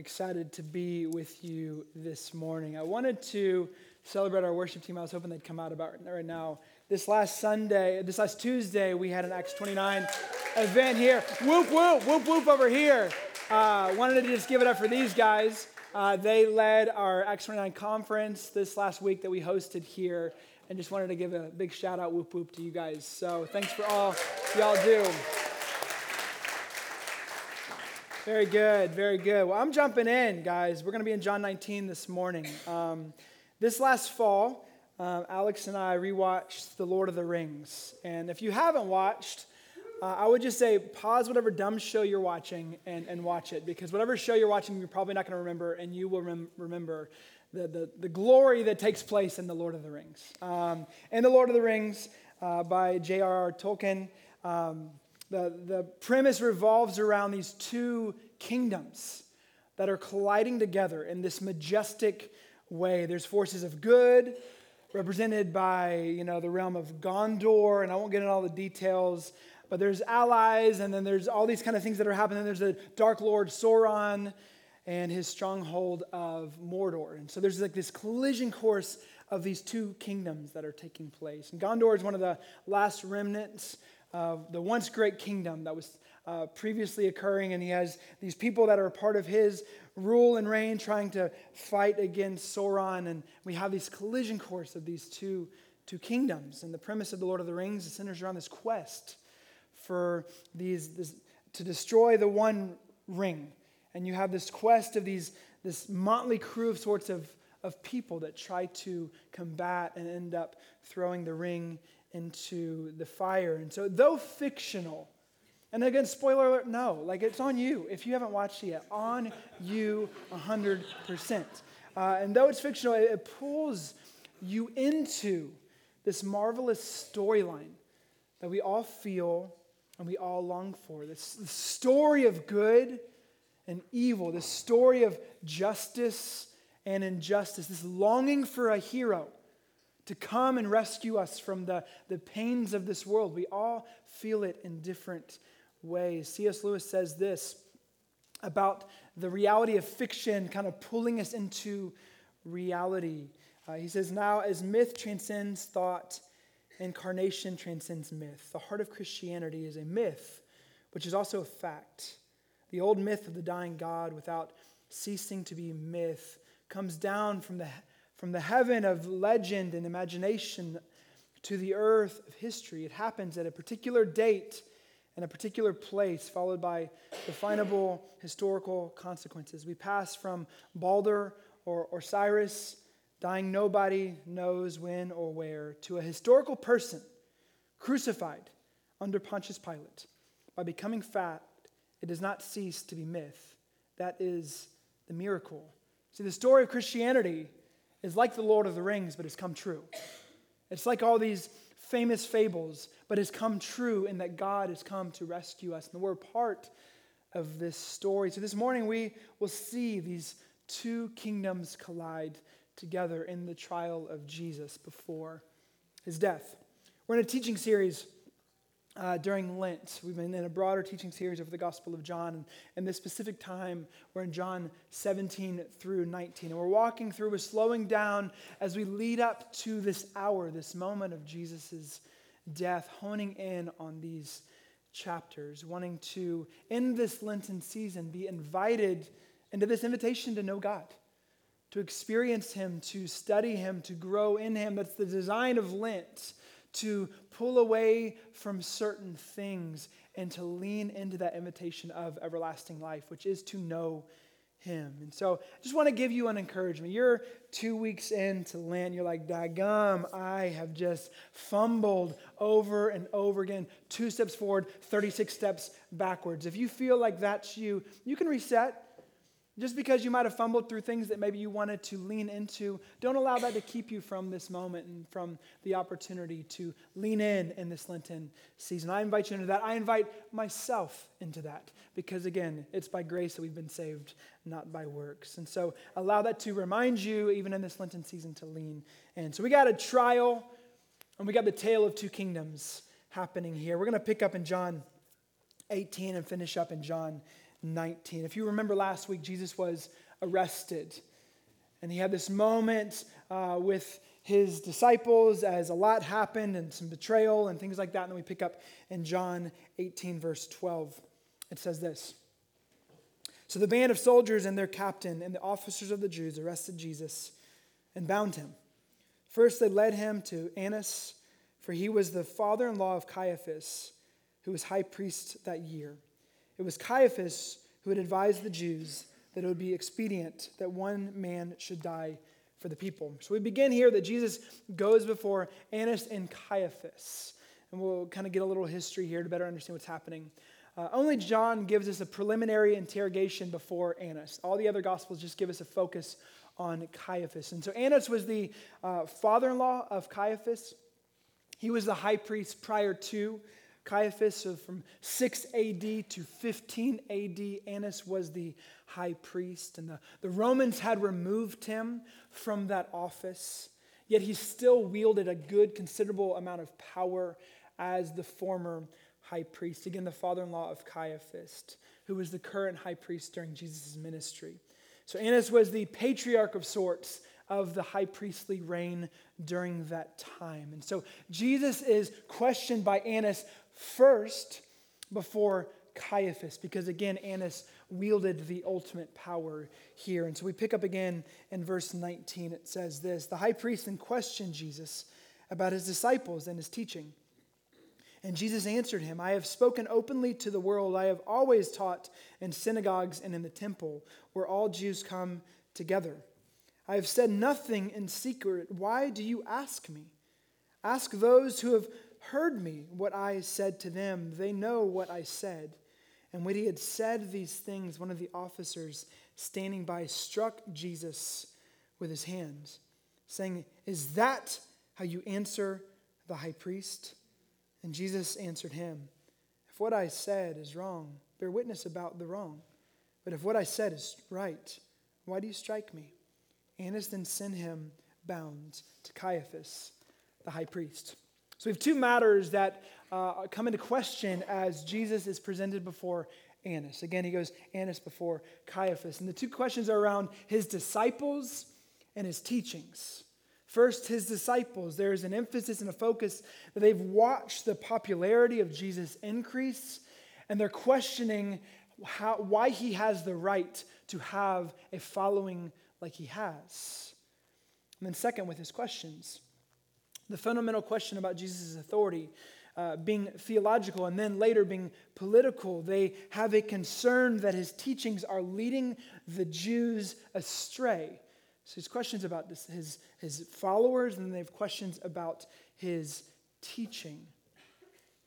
excited to be with you this morning. I wanted to celebrate our worship team. I was hoping they'd come out about right now. This last Sunday, this last Tuesday, we had an Acts 29 event here. Whoop, whoop, whoop, whoop over here. Uh, wanted to just give it up for these guys. Uh, they led our Acts 29 conference this last week that we hosted here, and just wanted to give a big shout out, whoop, whoop, to you guys. So thanks for all y'all do. Very good, very good. Well, I'm jumping in, guys. We're going to be in John 19 this morning. Um, this last fall, um, Alex and I rewatched The Lord of the Rings. And if you haven't watched, uh, I would just say pause whatever dumb show you're watching and, and watch it because whatever show you're watching, you're probably not going to remember, and you will rem- remember the, the, the, glory that takes place in The Lord of the Rings. Um, in The Lord of the Rings uh, by J.R.R. Tolkien, um, the, the premise revolves around these two kingdoms that are colliding together in this majestic way. There's forces of good represented by, you know, the realm of Gondor, and I won't get into all the details, but there's allies, and then there's all these kind of things that are happening. There's the Dark Lord Sauron and his stronghold of Mordor. And so there's like this collision course of these two kingdoms that are taking place. And Gondor is one of the last remnants of the once great kingdom that was uh, previously occurring, and he has these people that are part of his rule and reign trying to fight against Sauron, and we have this collision course of these two, two kingdoms. And the premise of the Lord of the Rings centers around this quest for these this, to destroy the one ring, and you have this quest of these this motley crew of sorts of of people that try to combat and end up throwing the ring into the fire. And so, though fictional, and again, spoiler alert, no, like it's on you. If you haven't watched it yet, on you 100%. Uh, and though it's fictional, it, it pulls you into this marvelous storyline that we all feel and we all long for. This, this story of good and evil, this story of justice and injustice, this longing for a hero to come and rescue us from the, the pains of this world. We all feel it in different ways. C.S. Lewis says this about the reality of fiction kind of pulling us into reality. Uh, he says, Now, as myth transcends thought, incarnation transcends myth. The heart of Christianity is a myth, which is also a fact. The old myth of the dying God, without ceasing to be myth, comes down from the from the heaven of legend and imagination to the earth of history. It happens at a particular date and a particular place, followed by definable historical consequences. We pass from Balder or Osiris, dying nobody knows when or where, to a historical person crucified under Pontius Pilate. By becoming fact, it does not cease to be myth. That is the miracle. See, the story of Christianity is like the Lord of the Rings, but it's come true. It's like all these famous fables, but has come true in that God has come to rescue us. And we're part of this story. So this morning we will see these two kingdoms collide together in the trial of Jesus before his death. We're in a teaching series uh, during Lent. We've been in a broader teaching series over the Gospel of John. And, and this specific time, we're in John 17 through 19. And we're walking through, we're slowing down as we lead up to this hour, this moment of Jesus' death, honing in on these chapters, wanting to, in this Lenten season, be invited into this invitation to know God, to experience Him, to study Him, to grow in Him. That's the design of Lent to pull away from certain things and to lean into that invitation of everlasting life, which is to know him. And so I just want to give you an encouragement. You're two weeks into Lent. You're like, Dagum, I have just fumbled over and over again. Two steps forward, 36 steps backwards. If you feel like that's you, you can reset. Just because you might have fumbled through things that maybe you wanted to lean into, don't allow that to keep you from this moment and from the opportunity to lean in in this Lenten season. I invite you into that. I invite myself into that because, again, it's by grace that we've been saved, not by works. And so allow that to remind you, even in this Lenten season, to lean in. So we got a trial and we got the tale of two kingdoms happening here. We're going to pick up in John 18 and finish up in John 19. If you remember last week, Jesus was arrested. And he had this moment uh, with his disciples as a lot happened and some betrayal and things like that. And then we pick up in John 18, verse 12. It says this So the band of soldiers and their captain and the officers of the Jews arrested Jesus and bound him. First, they led him to Annas, for he was the father in law of Caiaphas, who was high priest that year. It was Caiaphas who had advised the Jews that it would be expedient that one man should die for the people. So we begin here that Jesus goes before Annas and Caiaphas. And we'll kind of get a little history here to better understand what's happening. Uh, only John gives us a preliminary interrogation before Annas. All the other gospels just give us a focus on Caiaphas. And so Annas was the uh, father in law of Caiaphas. He was the high priest prior to Caiaphas. So from 6 AD to 15 AD, Annas was the high priest. And the, the Romans had removed him from that office, yet he still wielded a good, considerable amount of power as the former high priest. Again, the father in law of Caiaphas, who was the current high priest during Jesus' ministry. So Annas was the patriarch of sorts of the high priestly reign during that time. And so Jesus is questioned by Annas first before Caiaphas, because again, Annas wielded the ultimate power here. And so we pick up again in verse 19. It says this The high priest then questioned Jesus about his disciples and his teaching. And Jesus answered him, I have spoken openly to the world. I have always taught in synagogues and in the temple, where all Jews come together. I have said nothing in secret. Why do you ask me? Ask those who have heard me what I said to them. They know what I said. And when he had said these things, one of the officers standing by struck Jesus with his hands, saying, Is that how you answer the high priest? And Jesus answered him, If what I said is wrong, bear witness about the wrong. But if what I said is right, why do you strike me? Annas then sent him bound to Caiaphas, the high priest. So we have two matters that uh, come into question as Jesus is presented before Annas. Again, he goes Annas before Caiaphas. And the two questions are around his disciples and his teachings. First, his disciples. There is an emphasis and a focus that they've watched the popularity of Jesus increase, and they're questioning how, why he has the right to have a following like he has. And then, second, with his questions. The fundamental question about Jesus' authority uh, being theological and then later being political. They have a concern that his teachings are leading the Jews astray. So his questions about this, his, his followers, and then they have questions about his teaching.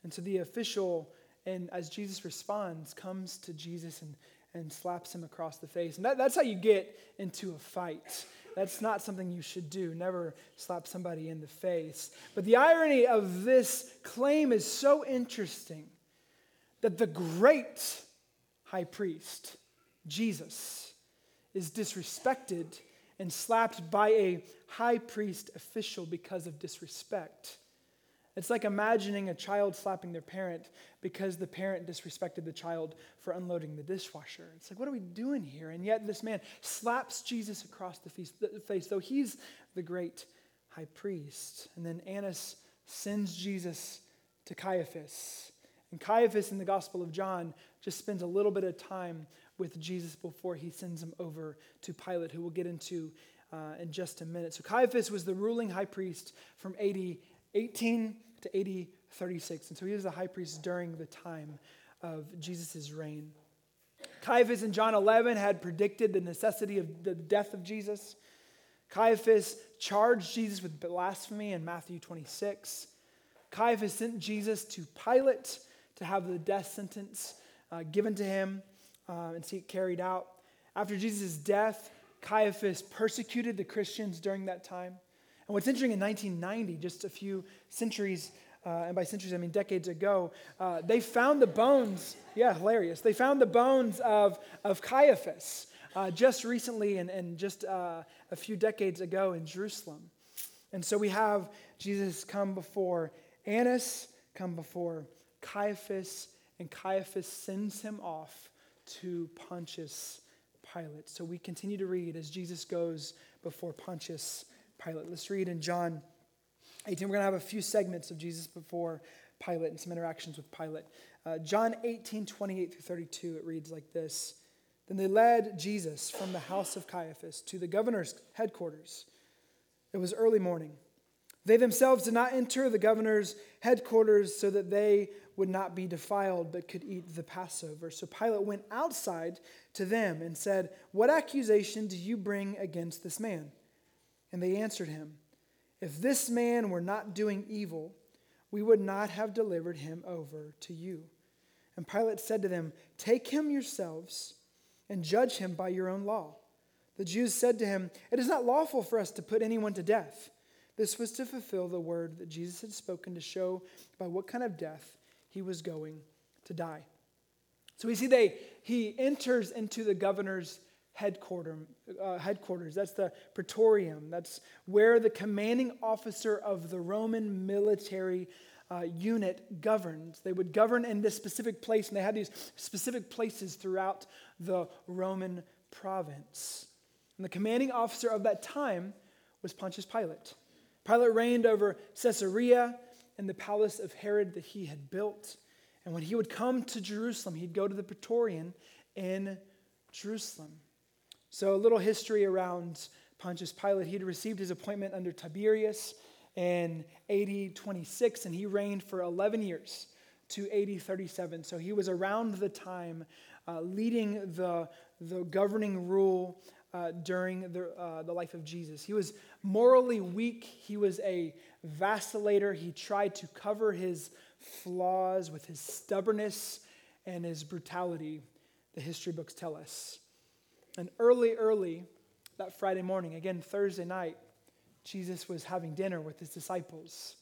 And so the official, and as Jesus responds, comes to Jesus and, and slaps him across the face. And that, that's how you get into a fight. That's not something you should do. Never slap somebody in the face. But the irony of this claim is so interesting that the great high priest, Jesus, is disrespected and slapped by a high priest official because of disrespect. It's like imagining a child slapping their parent because the parent disrespected the child for unloading the dishwasher. It's like, what are we doing here? And yet, this man slaps Jesus across the face, though he's the great high priest. And then Annas sends Jesus to Caiaphas. And Caiaphas in the Gospel of John just spends a little bit of time with Jesus before he sends him over to Pilate, who we'll get into uh, in just a minute. So Caiaphas was the ruling high priest from AD 18 to AD 36. And so he was the high priest during the time of Jesus' reign. Caiaphas in John 11 had predicted the necessity of the death of Jesus. Caiaphas charged Jesus with blasphemy in Matthew 26. Caiaphas sent Jesus to Pilate to have the death sentence uh, given to him uh, and see it carried out. After Jesus' death, Caiaphas persecuted the Christians during that time. And what's interesting in 1990, just a few centuries, uh, and by centuries I mean decades ago, uh, they found the bones, yeah, hilarious. They found the bones of, of Caiaphas uh, just recently and, and just uh, a few decades ago in Jerusalem. And so we have Jesus come before Annas, come before Caiaphas, and Caiaphas sends him off to Pontius Pilate. So we continue to read as Jesus goes before Pontius Pilate. Let's read in John 18. We're going to have a few segments of Jesus before Pilate and some interactions with Pilate. Uh, John 18, 28 through 32, it reads like this Then they led Jesus from the house of Caiaphas to the governor's headquarters. It was early morning. They themselves did not enter the governor's headquarters so that they would not be defiled but could eat the Passover. So Pilate went outside to them and said, What accusation do you bring against this man? And they answered him, If this man were not doing evil, we would not have delivered him over to you. And Pilate said to them, Take him yourselves and judge him by your own law. The Jews said to him, It is not lawful for us to put anyone to death. This was to fulfill the word that Jesus had spoken to show by what kind of death he was going to die. So we see they, he enters into the governor's headquarters, uh, headquarters. That's the praetorium. That's where the commanding officer of the Roman military uh, unit governed. They would govern in this specific place, and they had these specific places throughout the Roman province. And the commanding officer of that time was Pontius Pilate. Pilate reigned over Caesarea and the palace of Herod that he had built. And when he would come to Jerusalem, he'd go to the Praetorium in Jerusalem. So, a little history around Pontius Pilate. He'd received his appointment under Tiberius in AD 26, and he reigned for 11 years to AD 37. So, he was around the time uh, leading the, the governing rule uh, during the, uh, the life of Jesus. He was morally weak, he was a vacillator. He tried to cover his flaws with his stubbornness and his brutality, the history books tell us. And early, early that Friday morning, again Thursday night, Jesus was having dinner with his disciples.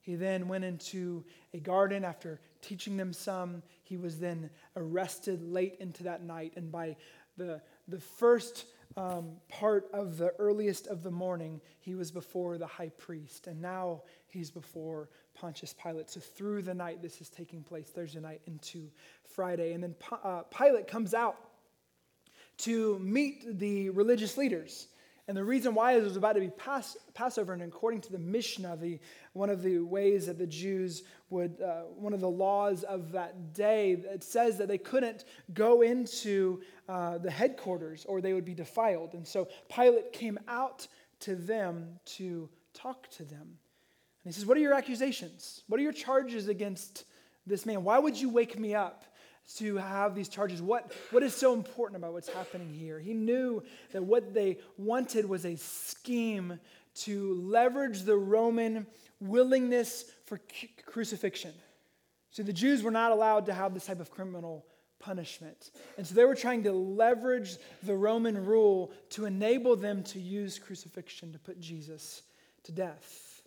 He then went into a garden after teaching them some. He was then arrested late into that night. And by the, the first um, part of the earliest of the morning, he was before the high priest. And now he's before Pontius Pilate. So through the night, this is taking place Thursday night into Friday. And then uh, Pilate comes out to meet the religious leaders. And the reason why is it was about to be Pass- Passover, and according to the Mishnah, the, one of the ways that the Jews would, uh, one of the laws of that day, it says that they couldn't go into uh, the headquarters or they would be defiled. And so Pilate came out to them to talk to them. And he says, What are your accusations? What are your charges against this man? Why would you wake me up? To have these charges. What, what is so important about what's happening here? He knew that what they wanted was a scheme to leverage the Roman willingness for crucifixion. So the Jews were not allowed to have this type of criminal punishment. And so they were trying to leverage the Roman rule to enable them to use crucifixion to put Jesus to death.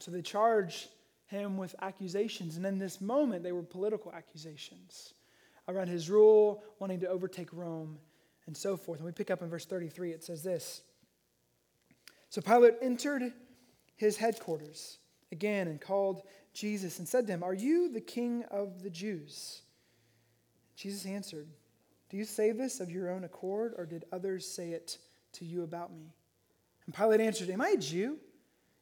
So they charge him with accusations. And in this moment, they were political accusations around his rule, wanting to overtake Rome, and so forth. And we pick up in verse 33, it says this So Pilate entered his headquarters again and called Jesus and said to him, Are you the king of the Jews? Jesus answered, Do you say this of your own accord, or did others say it to you about me? And Pilate answered, Am I a Jew?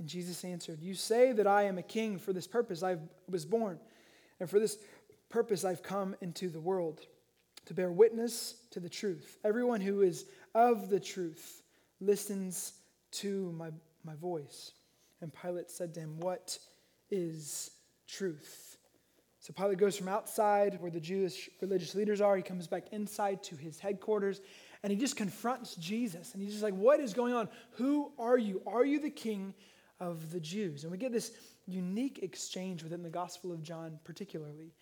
And Jesus answered, You say that I am a king. For this purpose I was born, and for this purpose I've come into the world, to bear witness to the truth. Everyone who is of the truth listens to my, my voice. And Pilate said to him, What is truth? So Pilate goes from outside where the Jewish religious leaders are, he comes back inside to his headquarters, and he just confronts Jesus. And he's just like, What is going on? Who are you? Are you the king of the Jews. And we get this unique exchange within the Gospel of John, particularly.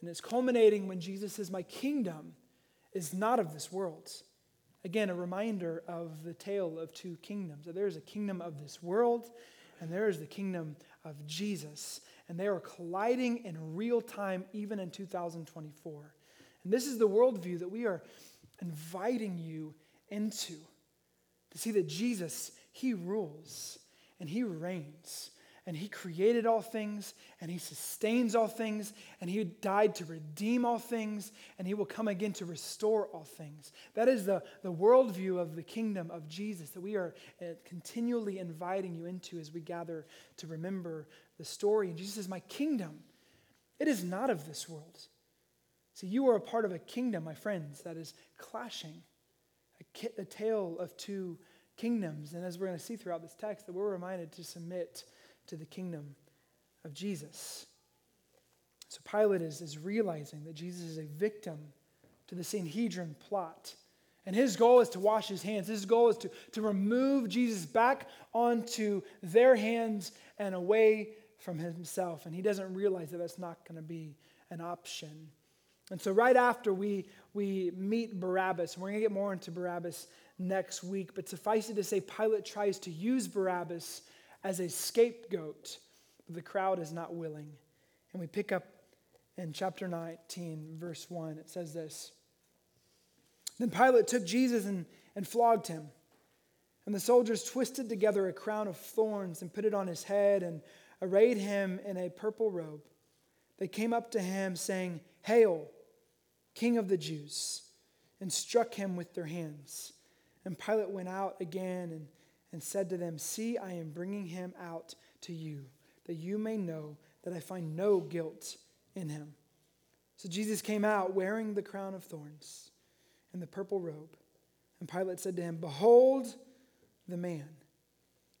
And it's culminating when Jesus says, My kingdom is not of this world. again, a reminder of the tale of two kingdoms. There is a kingdom of this world, and there is the kingdom of Jesus. And they are colliding in real time, even in 2024. And this is the worldview that we are inviting you into to see that Jesus, He rules and He reigns and he created all things, and he sustains all things, and he died to redeem all things, and he will come again to restore all things. That is the, the worldview of the kingdom of Jesus that we are uh, continually inviting you into as we gather to remember the story. And Jesus says, My kingdom, it is not of this world. See, you are a part of a kingdom, my friends, that is clashing, a, a tale of two kingdoms. And as we're going to see throughout this text, that we're reminded to submit to the kingdom of Jesus. So Pilate is, is realizing that Jesus is a victim to the Sanhedrin plot. And his goal is to wash his hands. His goal is to, to remove Jesus back onto their hands and away from himself. And he doesn't realize that that's not going to be an option. And so, right after we, we meet Barabbas, and we're going to get more into Barabbas next week, but suffice it to say, Pilate tries to use Barabbas as a scapegoat, but the crowd is not willing. And we pick up in chapter 19, verse 1. It says this Then Pilate took Jesus and, and flogged him. And the soldiers twisted together a crown of thorns and put it on his head and arrayed him in a purple robe. They came up to him, saying, Hail, King of the Jews, and struck him with their hands. And Pilate went out again and and said to them, See, I am bringing him out to you, that you may know that I find no guilt in him. So Jesus came out wearing the crown of thorns and the purple robe. And Pilate said to him, Behold the man.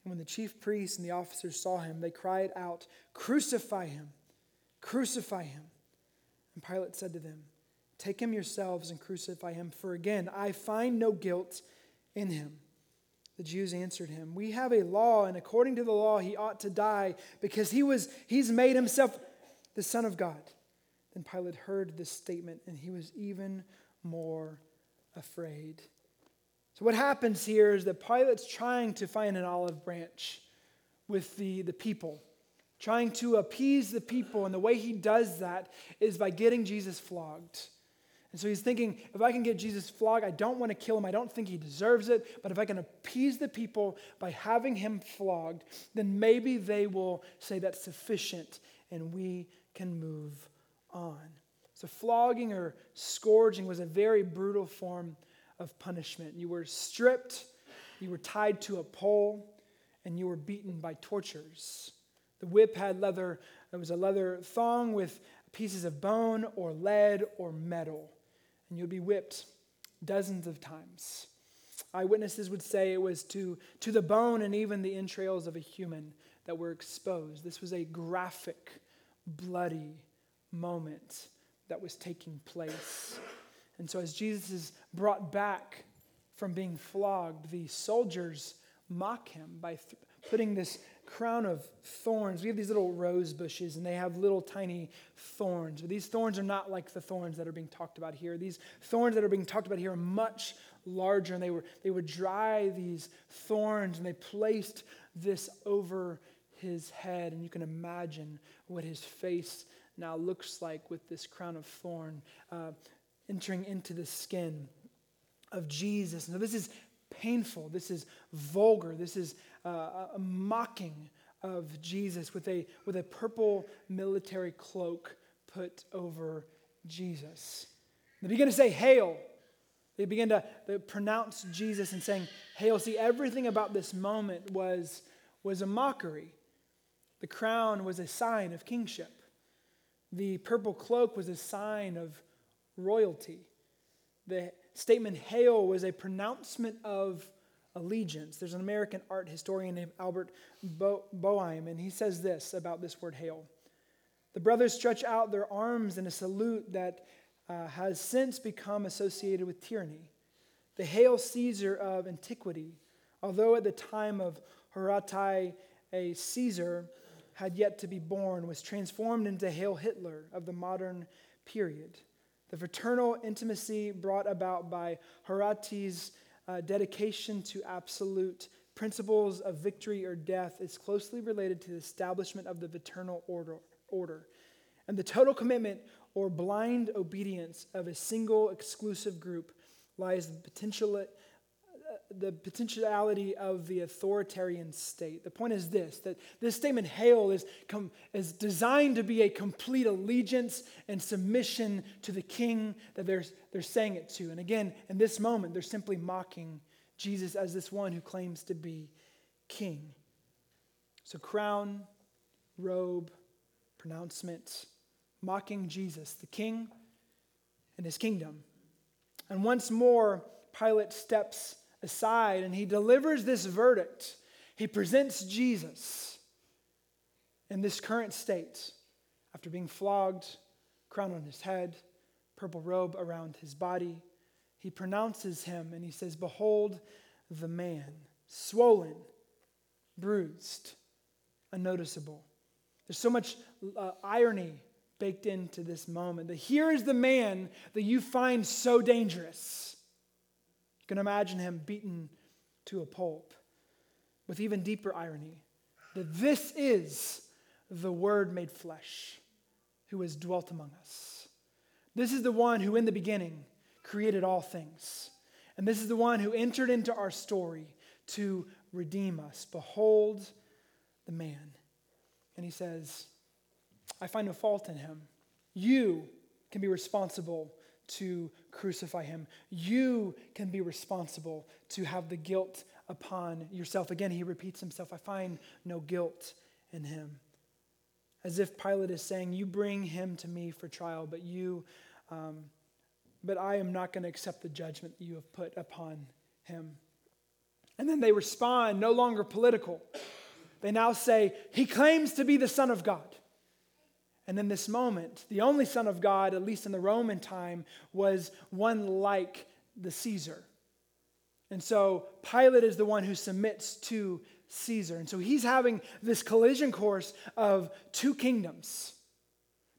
And when the chief priests and the officers saw him, they cried out, Crucify him! Crucify him! And Pilate said to them, Take him yourselves and crucify him, for again, I find no guilt in him. The Jews answered him, We have a law, and according to the law, he ought to die because he was, he's made himself the Son of God. Then Pilate heard this statement, and he was even more afraid. So, what happens here is that Pilate's trying to find an olive branch with the, the people, trying to appease the people. And the way he does that is by getting Jesus flogged. And so he's thinking, if I can get Jesus flogged, I don't want to kill him. I don't think he deserves it. But if I can appease the people by having him flogged, then maybe they will say that's sufficient and we can move on. So, flogging or scourging was a very brutal form of punishment. You were stripped, you were tied to a pole, and you were beaten by tortures. The whip had leather, it was a leather thong with pieces of bone or lead or metal and you would be whipped dozens of times. Eyewitnesses would say it was to, to the bone and even the entrails of a human that were exposed. This was a graphic, bloody moment that was taking place. And so, as Jesus is brought back from being flogged, the soldiers mock him by th- putting this crown of thorns. We have these little rose bushes, and they have little tiny thorns. But these thorns are not like the thorns that are being talked about here. These thorns that are being talked about here are much larger, and they, were, they would dry these thorns, and they placed this over his head. And you can imagine what his face now looks like with this crown of thorn uh, entering into the skin of Jesus. Now, this is painful. This is vulgar. This is uh, a mocking of Jesus with a, with a purple military cloak put over Jesus. They begin to say, Hail. They begin to, to pronounce Jesus and saying, Hail. See, everything about this moment was, was a mockery. The crown was a sign of kingship, the purple cloak was a sign of royalty. The statement, Hail, was a pronouncement of allegiance. There's an American art historian named Albert Bo- and he says this about this word hail. The brothers stretch out their arms in a salute that uh, has since become associated with tyranny. The Hail Caesar of antiquity, although at the time of Horatii, a Caesar had yet to be born, was transformed into Hail Hitler of the modern period. The fraternal intimacy brought about by Horatii's uh, dedication to absolute principles of victory or death is closely related to the establishment of the eternal order, order. And the total commitment or blind obedience of a single exclusive group lies the potential the potentiality of the authoritarian state. The point is this that this statement, hail, is, com- is designed to be a complete allegiance and submission to the king that they're, they're saying it to. And again, in this moment, they're simply mocking Jesus as this one who claims to be king. So, crown, robe, pronouncement, mocking Jesus, the king and his kingdom. And once more, Pilate steps aside and he delivers this verdict. He presents Jesus in this current state after being flogged, crown on his head, purple robe around his body. He pronounces him and he says, Behold the man, swollen, bruised, unnoticeable. There's so much uh, irony baked into this moment that here is the man that you find so dangerous can imagine him beaten to a pulp with even deeper irony that this is the Word made flesh who has dwelt among us. This is the one who, in the beginning, created all things. And this is the one who entered into our story to redeem us. Behold the man. And he says, I find no fault in him. You can be responsible to crucify him. You can be responsible to have the guilt upon yourself. Again, he repeats himself I find no guilt in him. As if Pilate is saying, You bring him to me for trial, but you. Um, but I am not going to accept the judgment that you have put upon him. And then they respond, no longer political. They now say, He claims to be the Son of God. And in this moment, the only Son of God, at least in the Roman time, was one like the Caesar. And so Pilate is the one who submits to Caesar. And so he's having this collision course of two kingdoms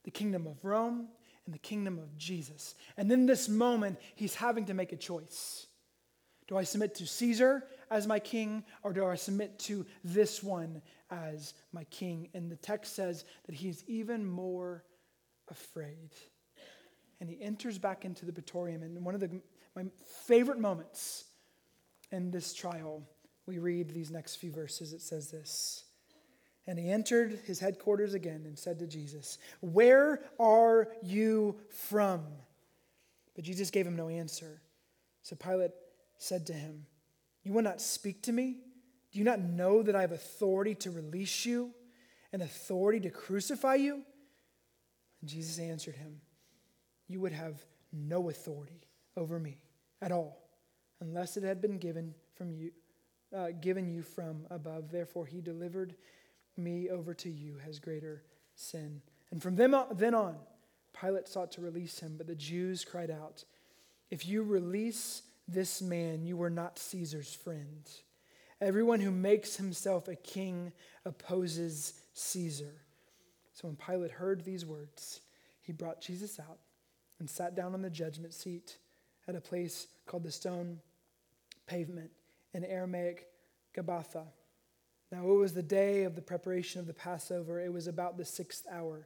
the kingdom of Rome and the kingdom of Jesus. And in this moment, he's having to make a choice. Do I submit to Caesar as my king, or do I submit to this one as my king. And the text says that he's even more afraid. And he enters back into the praetorium. And one of the, my favorite moments in this trial, we read these next few verses. It says this. And he entered his headquarters again and said to Jesus, Where are you from? But Jesus gave him no answer. So Pilate said to him, You will not speak to me? Do you not know that I have authority to release you and authority to crucify you? And Jesus answered him, You would have no authority over me at all unless it had been given from you uh, given you from above. Therefore he delivered me over to you as greater sin. And from then on, then on pilate sought to release him but the jews cried out if you release this man you are not caesar's friend Everyone who makes himself a king opposes Caesar. So when Pilate heard these words, he brought Jesus out and sat down on the judgment seat at a place called the stone pavement in Aramaic Gabbatha. Now it was the day of the preparation of the Passover. It was about the sixth hour.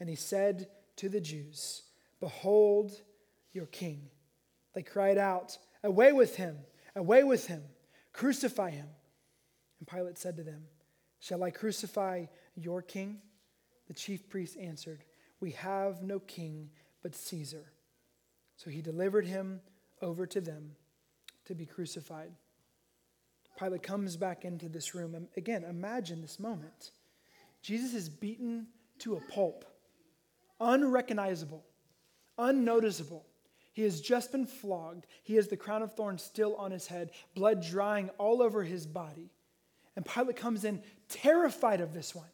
And he said to the Jews, Behold your king. They cried out, Away with him! Away with him! Crucify him. And Pilate said to them, Shall I crucify your king? The chief priests answered, We have no king but Caesar. So he delivered him over to them to be crucified. Pilate comes back into this room. Again, imagine this moment. Jesus is beaten to a pulp, unrecognizable, unnoticeable. He has just been flogged. He has the crown of thorns still on his head, blood drying all over his body. And Pilate comes in terrified of this one.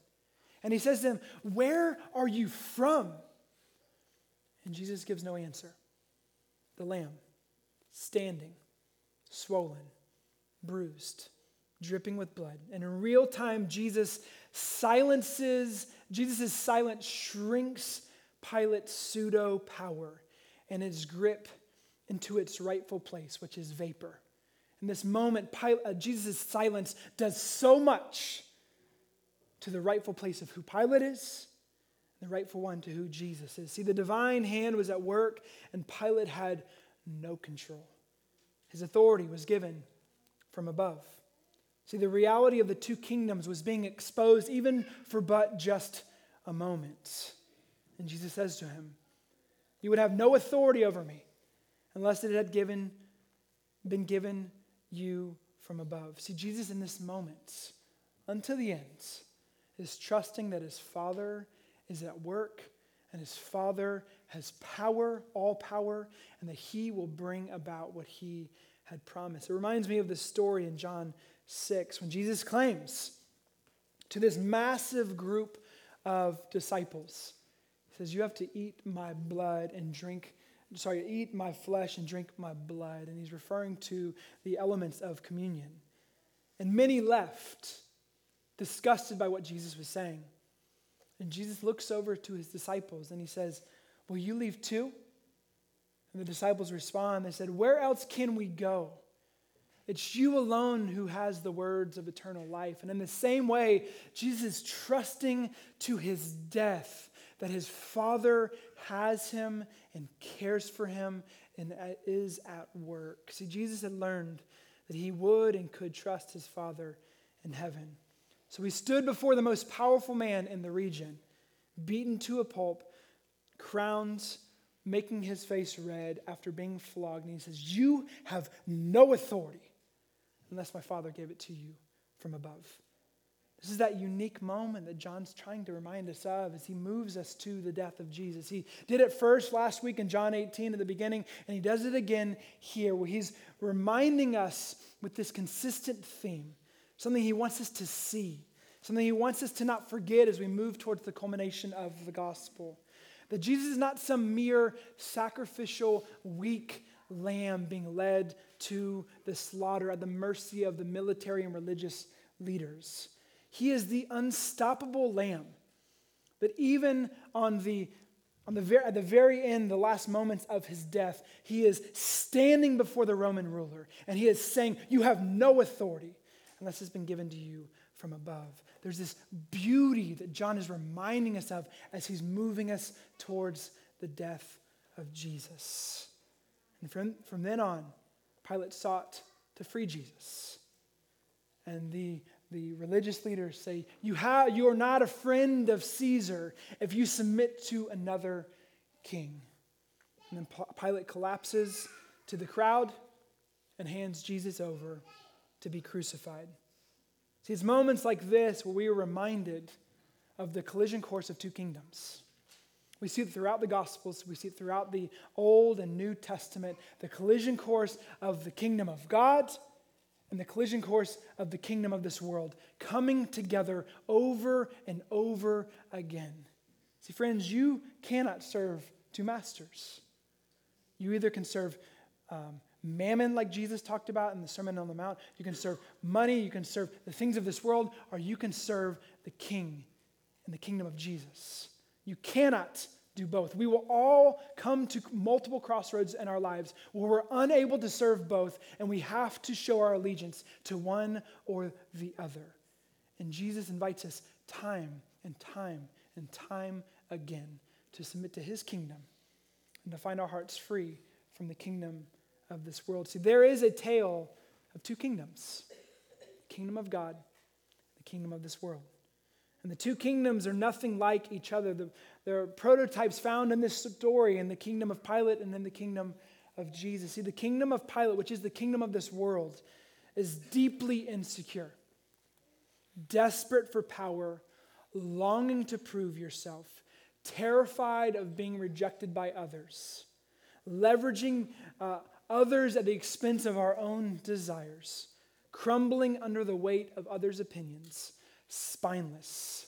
And he says to him, Where are you from? And Jesus gives no answer. The lamb, standing, swollen, bruised, dripping with blood. And in real time, Jesus silences, Jesus' silence shrinks Pilate's pseudo power and its grip into its rightful place, which is vapor. In this moment, uh, Jesus' silence does so much to the rightful place of who Pilate is, the rightful one to who Jesus is. See, the divine hand was at work, and Pilate had no control. His authority was given from above. See, the reality of the two kingdoms was being exposed even for but just a moment. And Jesus says to him, You would have no authority over me unless it had given, been given you from above. See, Jesus in this moment, until the end, is trusting that his Father is at work and his Father has power, all power, and that he will bring about what he had promised. It reminds me of the story in John 6 when Jesus claims to this massive group of disciples, says, You have to eat my blood and drink, sorry, eat my flesh and drink my blood. And he's referring to the elements of communion. And many left, disgusted by what Jesus was saying. And Jesus looks over to his disciples and he says, Will you leave too? And the disciples respond, They said, Where else can we go? It's you alone who has the words of eternal life. And in the same way, Jesus is trusting to his death that his Father has him and cares for him and is at work. See, Jesus had learned that he would and could trust his Father in heaven. So he stood before the most powerful man in the region, beaten to a pulp, crowns making his face red after being flogged. And he says, You have no authority unless my Father gave it to you from above. This is that unique moment that John's trying to remind us of as he moves us to the death of Jesus. He did it first last week in John 18 at the beginning, and he does it again here, where he's reminding us with this consistent theme, something he wants us to see, something he wants us to not forget as we move towards the culmination of the gospel. That Jesus is not some mere sacrificial, weak lamb being led to the slaughter at the mercy of the military and religious leaders. He is the unstoppable lamb that even on the on the ver- at the very end, the last moments of his death, he is standing before the Roman ruler and he is saying, You have no authority unless it's been given to you from above. There's this beauty that John is reminding us of as he's moving us towards the death of Jesus. And from, from then on, Pilate sought to free Jesus. And the, the religious leaders say, you, have, you are not a friend of Caesar if you submit to another king. And then Pilate collapses to the crowd and hands Jesus over to be crucified. See, it's moments like this where we are reminded of the collision course of two kingdoms. We see it throughout the Gospels, we see it throughout the Old and New Testament, the collision course of the kingdom of God and the collision course of the kingdom of this world coming together over and over again. See, friends, you cannot serve two masters. You either can serve um, mammon, like Jesus talked about in the Sermon on the Mount, you can serve money, you can serve the things of this world, or you can serve the King and the kingdom of Jesus. You cannot do both. We will all come to multiple crossroads in our lives where we're unable to serve both, and we have to show our allegiance to one or the other. And Jesus invites us time and time and time again to submit to his kingdom and to find our hearts free from the kingdom of this world. See, there is a tale of two kingdoms the kingdom of God, the kingdom of this world. And the two kingdoms are nothing like each other. The, there are prototypes found in this story in the kingdom of Pilate and in the kingdom of Jesus. See, the kingdom of Pilate, which is the kingdom of this world, is deeply insecure, desperate for power, longing to prove yourself, terrified of being rejected by others, leveraging uh, others at the expense of our own desires, crumbling under the weight of others' opinions spineless.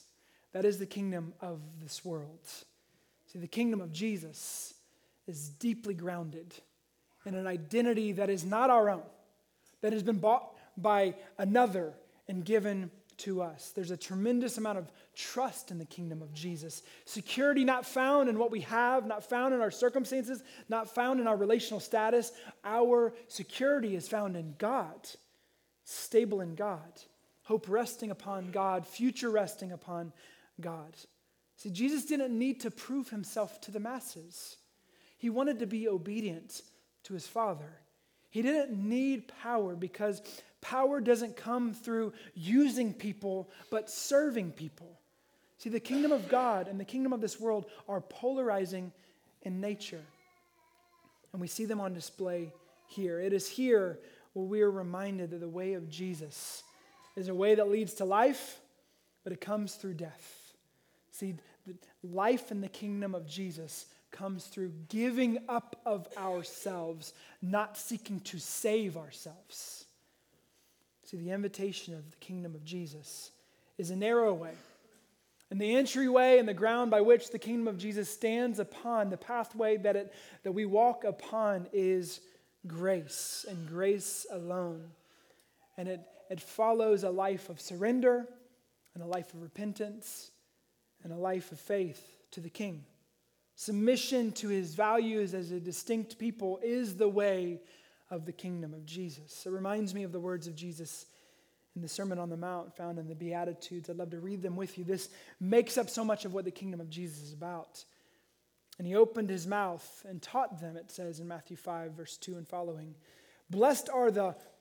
That is the kingdom of this world. See, the kingdom of Jesus is deeply grounded in an identity that is not our own, that has been bought by another and given to us. There's a tremendous amount of trust in the kingdom of Jesus. Security not found in what we have, not found in our circumstances, not found in our relational status. Our security is found in God, stable in God, hope resting upon God, future resting upon God. See, Jesus didn't need to prove himself to the masses, he wanted to be obedient to his Father. He didn't need power because power doesn't come through using people, but serving people. See, the kingdom of God and the kingdom of this world are polarizing in nature. And we see them on display here. It is here where we are reminded that the way of Jesus is a way that leads to life, but it comes through death. See, life in the kingdom of Jesus comes through giving up of ourselves, not seeking to save ourselves. See, the invitation of the kingdom of Jesus is a narrow way. And the entryway and the ground by which the kingdom of Jesus stands upon, the pathway that, it, that we walk upon, is grace and grace alone. And it, it follows a life of surrender and a life of repentance and a life of faith to the King. Submission to his values as a distinct people is the way of the kingdom of Jesus. It reminds me of the words of Jesus in the Sermon on the Mount found in the Beatitudes. I'd love to read them with you. This makes up so much of what the kingdom of Jesus is about. And he opened his mouth and taught them, it says in Matthew 5, verse 2 and following Blessed are the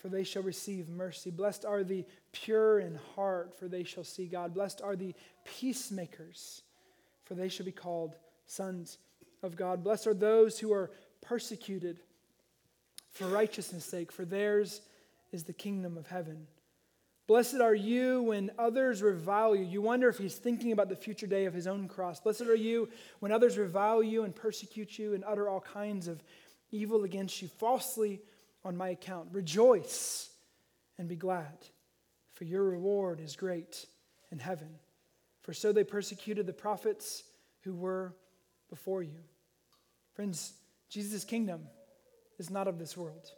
for they shall receive mercy. Blessed are the pure in heart, for they shall see God. Blessed are the peacemakers, for they shall be called sons of God. Blessed are those who are persecuted for righteousness' sake, for theirs is the kingdom of heaven. Blessed are you when others revile you. You wonder if he's thinking about the future day of his own cross. Blessed are you when others revile you and persecute you and utter all kinds of evil against you falsely on my account. Rejoice and be glad, for your reward is great in heaven. For so they persecuted the prophets who were before you. Friends, Jesus' kingdom is not of this world.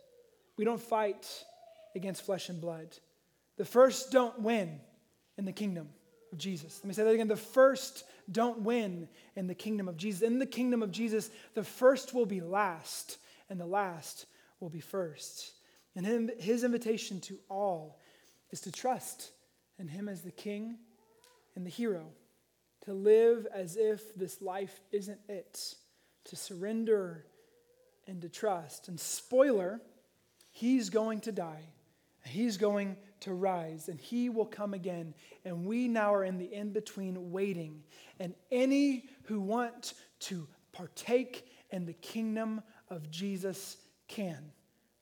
We don't fight against flesh and blood. The first don't win in the kingdom of Jesus. Let me say that again. The first don't win in the kingdom of Jesus. In the kingdom of Jesus, the first will be last, and the last will be first. And him, his invitation to all is to trust in him as the king and the hero, to live as if this life isn't it, to surrender and to trust. And spoiler, he's going to die. He's going to rise and he will come again. And we now are in the in between waiting. And any who want to partake in the kingdom of Jesus can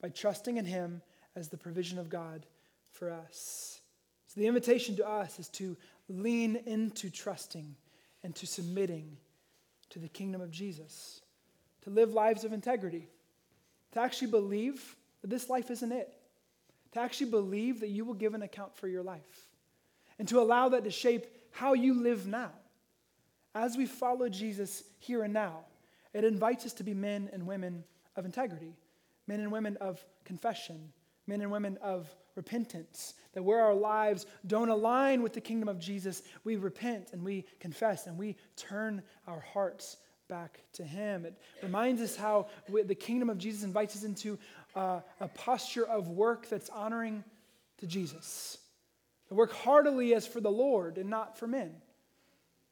by trusting in him as the provision of God for us. So the invitation to us is to lean into trusting and to submitting to the kingdom of Jesus to live lives of integrity, to actually believe that this life isn't it, to actually believe that you will give an account for your life, and to allow that to shape how you live now. As we follow Jesus here and now, it invites us to be men and women of integrity, men and women of confession, men and women of repentance. That where our lives don't align with the kingdom of Jesus, we repent and we confess and we turn our hearts back to Him. It reminds us how the kingdom of Jesus invites us into uh, a posture of work that's honoring to Jesus. To work heartily as for the Lord and not for men.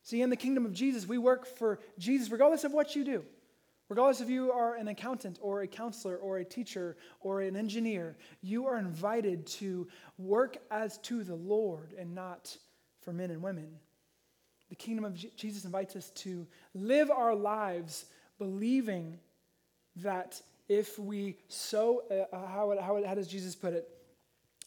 See, in the kingdom of Jesus, we work for Jesus regardless of what you do. Regardless if you are an accountant or a counselor or a teacher or an engineer, you are invited to work as to the Lord and not for men and women the kingdom of Jesus invites us to live our lives believing that if we sow, uh, uh, how, how, how does Jesus put it?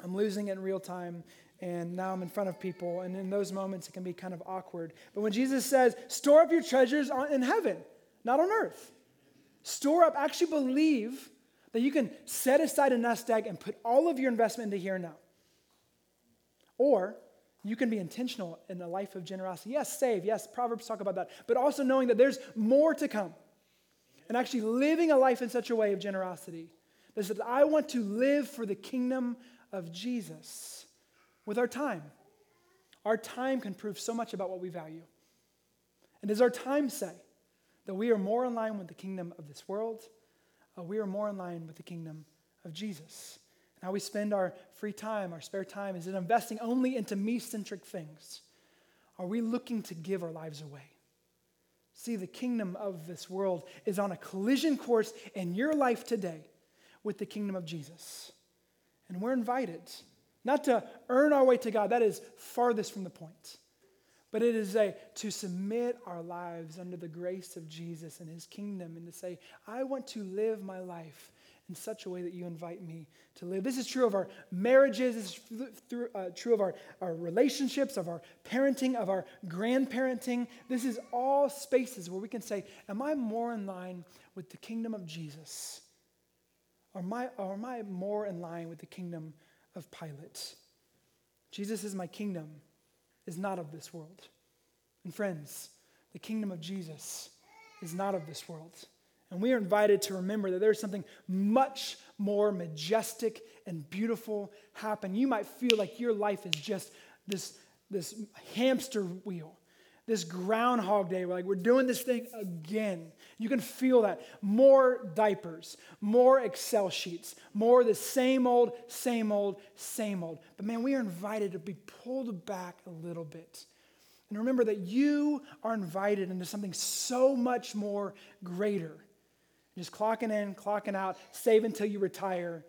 I'm losing it in real time, and now I'm in front of people, and in those moments it can be kind of awkward. But when Jesus says, store up your treasures in heaven, not on earth. Store up, actually believe that you can set aside a nest egg and put all of your investment into here and now. Or you can be intentional in a life of generosity. Yes, save. Yes, Proverbs talk about that. But also knowing that there's more to come. And actually living a life in such a way of generosity that says, I want to live for the kingdom of Jesus with our time. Our time can prove so much about what we value. And does our time say that we are more in line with the kingdom of this world? Or we are more in line with the kingdom of Jesus? And how we spend our free time, our spare time, is it investing only into me centric things? Are we looking to give our lives away? See, the kingdom of this world is on a collision course in your life today with the kingdom of Jesus. And we're invited not to earn our way to God, that is farthest from the point. But it is a to submit our lives under the grace of Jesus and his kingdom and to say, I want to live my life in such a way that you invite me to live. This is true of our marriages, this is through, uh, true of our, our relationships, of our parenting, of our grandparenting. This is all spaces where we can say, Am I more in line with the kingdom of Jesus? Or am I, or am I more in line with the kingdom of Pilate? Jesus is my kingdom is not of this world. And friends, the kingdom of Jesus is not of this world. And we are invited to remember that there's something much more majestic and beautiful happen. You might feel like your life is just this, this hamster wheel this Groundhog Day. We're like, we're doing this thing again. You can feel that. More diapers, more Excel sheets, more the same old, same old, same old. But man, we are invited to be pulled back a little bit. And remember that you are invited into something so much more greater. Just clocking in, clocking out, save until you retire,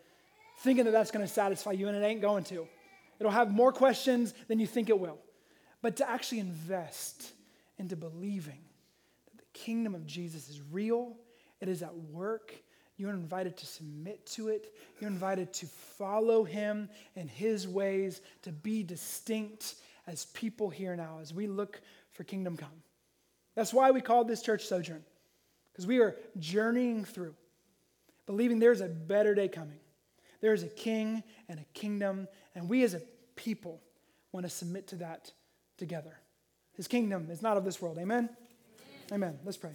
thinking that that's going to satisfy you, and it ain't going to. It'll have more questions than you think it will but to actually invest into believing that the kingdom of Jesus is real, it is at work. You're invited to submit to it. You're invited to follow him and his ways, to be distinct as people here now, as we look for kingdom come. That's why we call this church Sojourn, because we are journeying through, believing there's a better day coming. There is a king and a kingdom, and we as a people want to submit to that together. His kingdom is not of this world. Amen? Amen. Amen. Let's pray.